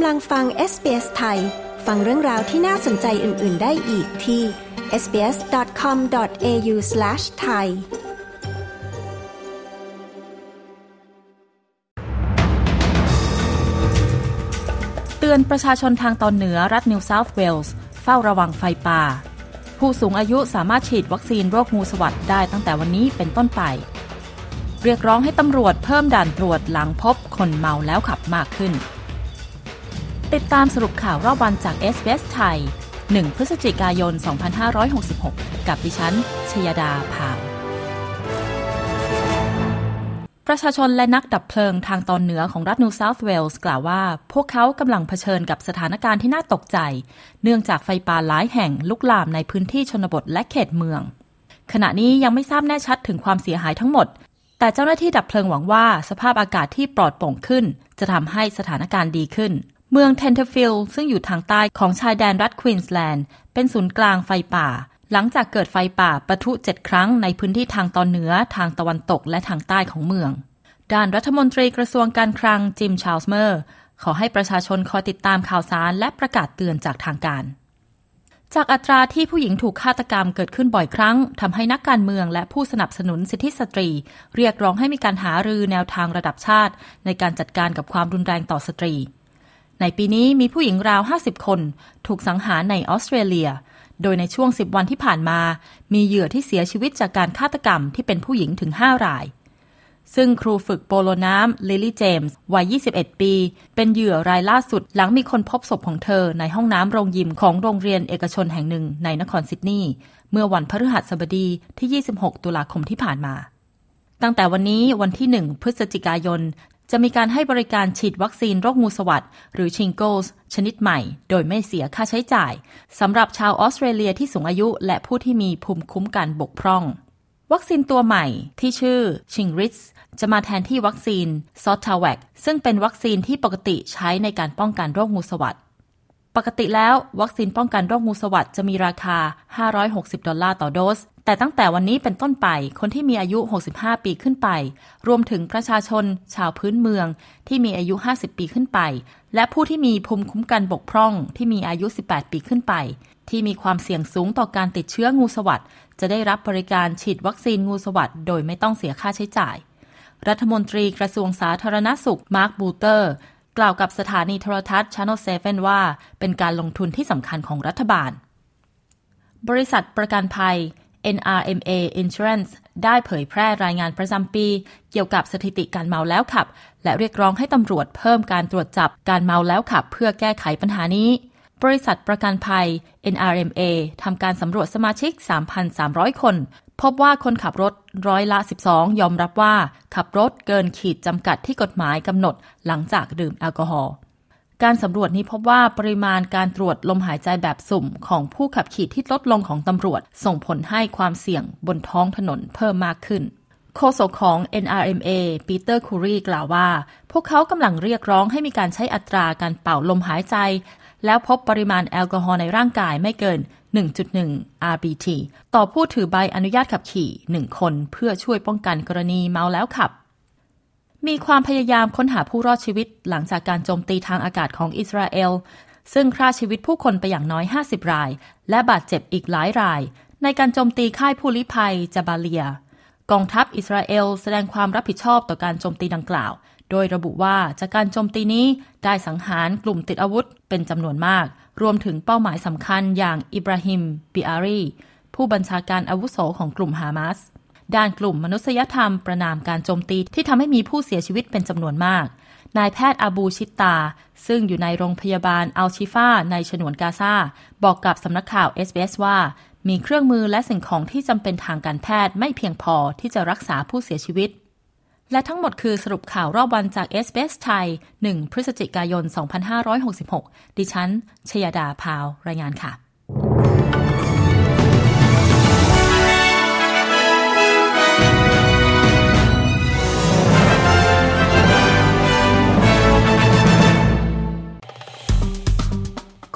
กำลังฟัง SBS ไทย ฟังเรื่องราวที่น่าสนใจอื่น ๆ ได้อีกที่ sbs.com.au/thai เตือนประชาชนทางตอนเหนือรัฐนิวเซาท์เวลส์เฝ้าระวังไฟป่า ผู้สูงอายุสามารถฉีดวัคซีนโรคงูสวัสด์ได้ตั้งแต่วันนี้เป็นต้นไป เรียกร้องให้ตำรวจเพิ่มด่านตรวจหลังพบคนเมาแล้วขับมากขึ้น ติดตามสรุปข่าวรอบวันจาก s อ s ไทย 1 พฤศจิกายน 2566 กับดิฉัน ชยดาพาวประชาชนและนักดับเพลิงทางตอนเหนือของรัฐนิวเซาท์เวลส์กล่าวว่า พวกเขากำลังเผชิญกับสถานการณ์ที่น่าตกใจ เนื่องจากไฟป่าหลายแห่งลุกลามในพื้นที่ชนบทและเขตเมือง ขณะนี้ยังไม่ทราบแน่ชัดถึงความเสียหายทั้งหมด แต่เจ้าหน้าที่ดับเพลิงหวังว่า สภาพอากาศที่ปลอดโปร่งขึ้น จะทำให้สถานการณ์ดีขึ้น เมืองเทนเทอร์ฟิลด์ซึ่งอยู่ทางใต้ของชายแดนรัฐควีนสแลนด์ เป็นศูนย์กลางไฟป่า หลังจากเกิดไฟป่าปะทุเจ็ดครั้งในพื้นที่ทางตอนเหนือทางตะวันตกและทางใต้ของเมือง ด้านรัฐมนตรีกระทรวงการคลังจิมชาลเมอร์ส ขอให้ประชาชนคอยติดตามข่าวสารและประกาศเตือนจากทางการ จากอัตราที่ผู้หญิงถูกฆาตกรรมเกิดขึ้นบ่อยครั้งทำให้นักการเมืองและผู้สนับสนุนสิทธิสตรี เรียกร้องให้มีการหารือแนวทางระดับชาติ ในการจัดการกับความรุนแรงต่อสตรี ในปีนี้มีผู้หญิงราว 50 คน ถูกสังหารในออสเตรเลีย โดยในช่วง 10 วันที่ผ่านมา มีเหยื่อที่เสียชีวิตจากการฆาตกรรมที่เป็นผู้หญิงถึง 5 ราย ซึ่งครูฝึกโปโลน้ำลิลี่เจมส์วัย 21 ปี เป็นเหยื่อรายล่าสุดหลังมีคนพบศพของเธอในห้องน้ำโรงยิมของโรงเรียนเอกชนแห่งหนึ่งในนครซิดนีย์เมื่อวันพฤหัสบดีที่ 26 ตุลาคมที่ผ่านมาตั้งแต่วันนี้วันที่ 1 พฤศจิกายน จะมีการให้บริการฉีดวัคซีนโรคงูสวัดหรือ shingles ชนิดใหม่ โดยไม่เสียค่าใช้จ่ายสำหรับชาวออสเตรเลียที่สูงอายุและผู้ที่มีภูมิคุ้มกันบกพร่อง วัคซีนตัวใหม่ที่ชื่อ Shingrix จะมาแทนที่วัคซีน Zostavax ซึ่งเป็นวัคซีนที่ปกติใช้ในการป้องกันโรคงูสวัดปกติแล้ววัคซีนป้องกันโรคงูสวัดจะมีราคา 560 ดอลลาร์ต่อโดส แต่ตั้งแต่วันนี้เป็นต้นไป คนที่มีอายุ 65 ปีขึ้นไป รวมถึงประชาชน ชาวพื้นเมือง ที่มีอายุ 50 ปีขึ้นไป และผู้ที่มีภูมิคุ้มกันบกพร่อง ที่มีอายุ 18 ปีขึ้นไป ที่มีความเสี่ยงสูงต่อการติดเชื้องูสวัสด์จะได้รับบริการฉีดวัคซีนงูสวัสด์โดยไม่ต้องเสียค่าใช้จ่าย รัฐมนตรีกระทรวงสาธารณสุข มาร์คบัตเลอร์ กล่าวกับสถานีโทรทัศน์ Channel 7 ว่า เป็นการลงทุนที่สำคัญของรัฐบาล บริษัทประกันภัย NRMA Insurance ได้เผยแพร่รายงานประจำปี เกี่ยวกับสถิติการเมาแล้วขับ และเรียกร้องให้ตำรวจเพิ่มการตรวจจับการเมาแล้วขับ เพื่อแก้ไขปัญหานี้ บริษัทประกันภัย NRMA ทำการสำรวจสมาชิก 3,300 คน พบว่าคนขับรถร้อยละ 12 ยอมรับว่า ขับรถเกินขีดจำกัดที่กฎหมายกำหนดหลังจากดื่มแอลกอฮอล์ การสำรวจนี้พบว่าปริมาณการตรวจลมหายใจแบบสุ่มของผู้ขับขี่ที่ลดลงของตำรวจ ส่งผลให้ความเสี่ยงบนท้องถนนเพิ่มมากขึ้นโฆษกของ NRMA ปีเตอร์คูรีกล่าวว่า พวกเขากำลังเรียกร้องให้มีการใช้อัตราการเป่าลมหายใจ แล้วพบปริมาณแอลกอฮอล์ในร่างกายไม่เกิน 1.1 RBT ต่อผู้ถือใบอนุญาตขับขี่ 1 คนเพื่อช่วยป้องกันกรณีเมาแล้วขับ มีความพยายามค้นหาผู้รอดชีวิตหลังจากการโจมตีทางอากาศของอิสราเอล ซึ่งฆ่าชีวิตผู้คนไปอย่างน้อย 50 ราย และบาดเจ็บอีกหลายราย ในการโจมตีค่ายผู้ลี้ภัยจาบาเลีย กองทัพอิสราเอลแสดงความรับผิดชอบต่อการโจมตีดังกล่าว โดยระบุว่าจากการโจมตีนี้ได้สังหารกลุ่มติดอาวุธเป็นจำนวนมาก รวมถึงเป้าหมายสำคัญอย่างอิบราฮิม บิอารีผู้บัญชาการอาวุโสของกลุ่มฮามาส ด้านกลุ่มมนุษยธรรมประนามการโจมตีที่ทำให้มีผู้เสียชีวิตเป็นจำนวนมาก นายแพทย์อาบูชิตตา ซึ่งอยู่ในโรงพยาบาลอัลชิฟาในฉนวนกาซาบอกกับสำนักข่าว SBS ว่ามีเครื่องมือและสิ่งของที่จำเป็นทางการแพทย์ไม่เพียงพอที่จะรักษาผู้เสียชีวิต และทั้งหมดคือสรุปข่าวรอบวันจาก SBS ไทย 1 พฤศจิกายน 2566 ดิฉัน ชยดาพาว รายงานค่ะ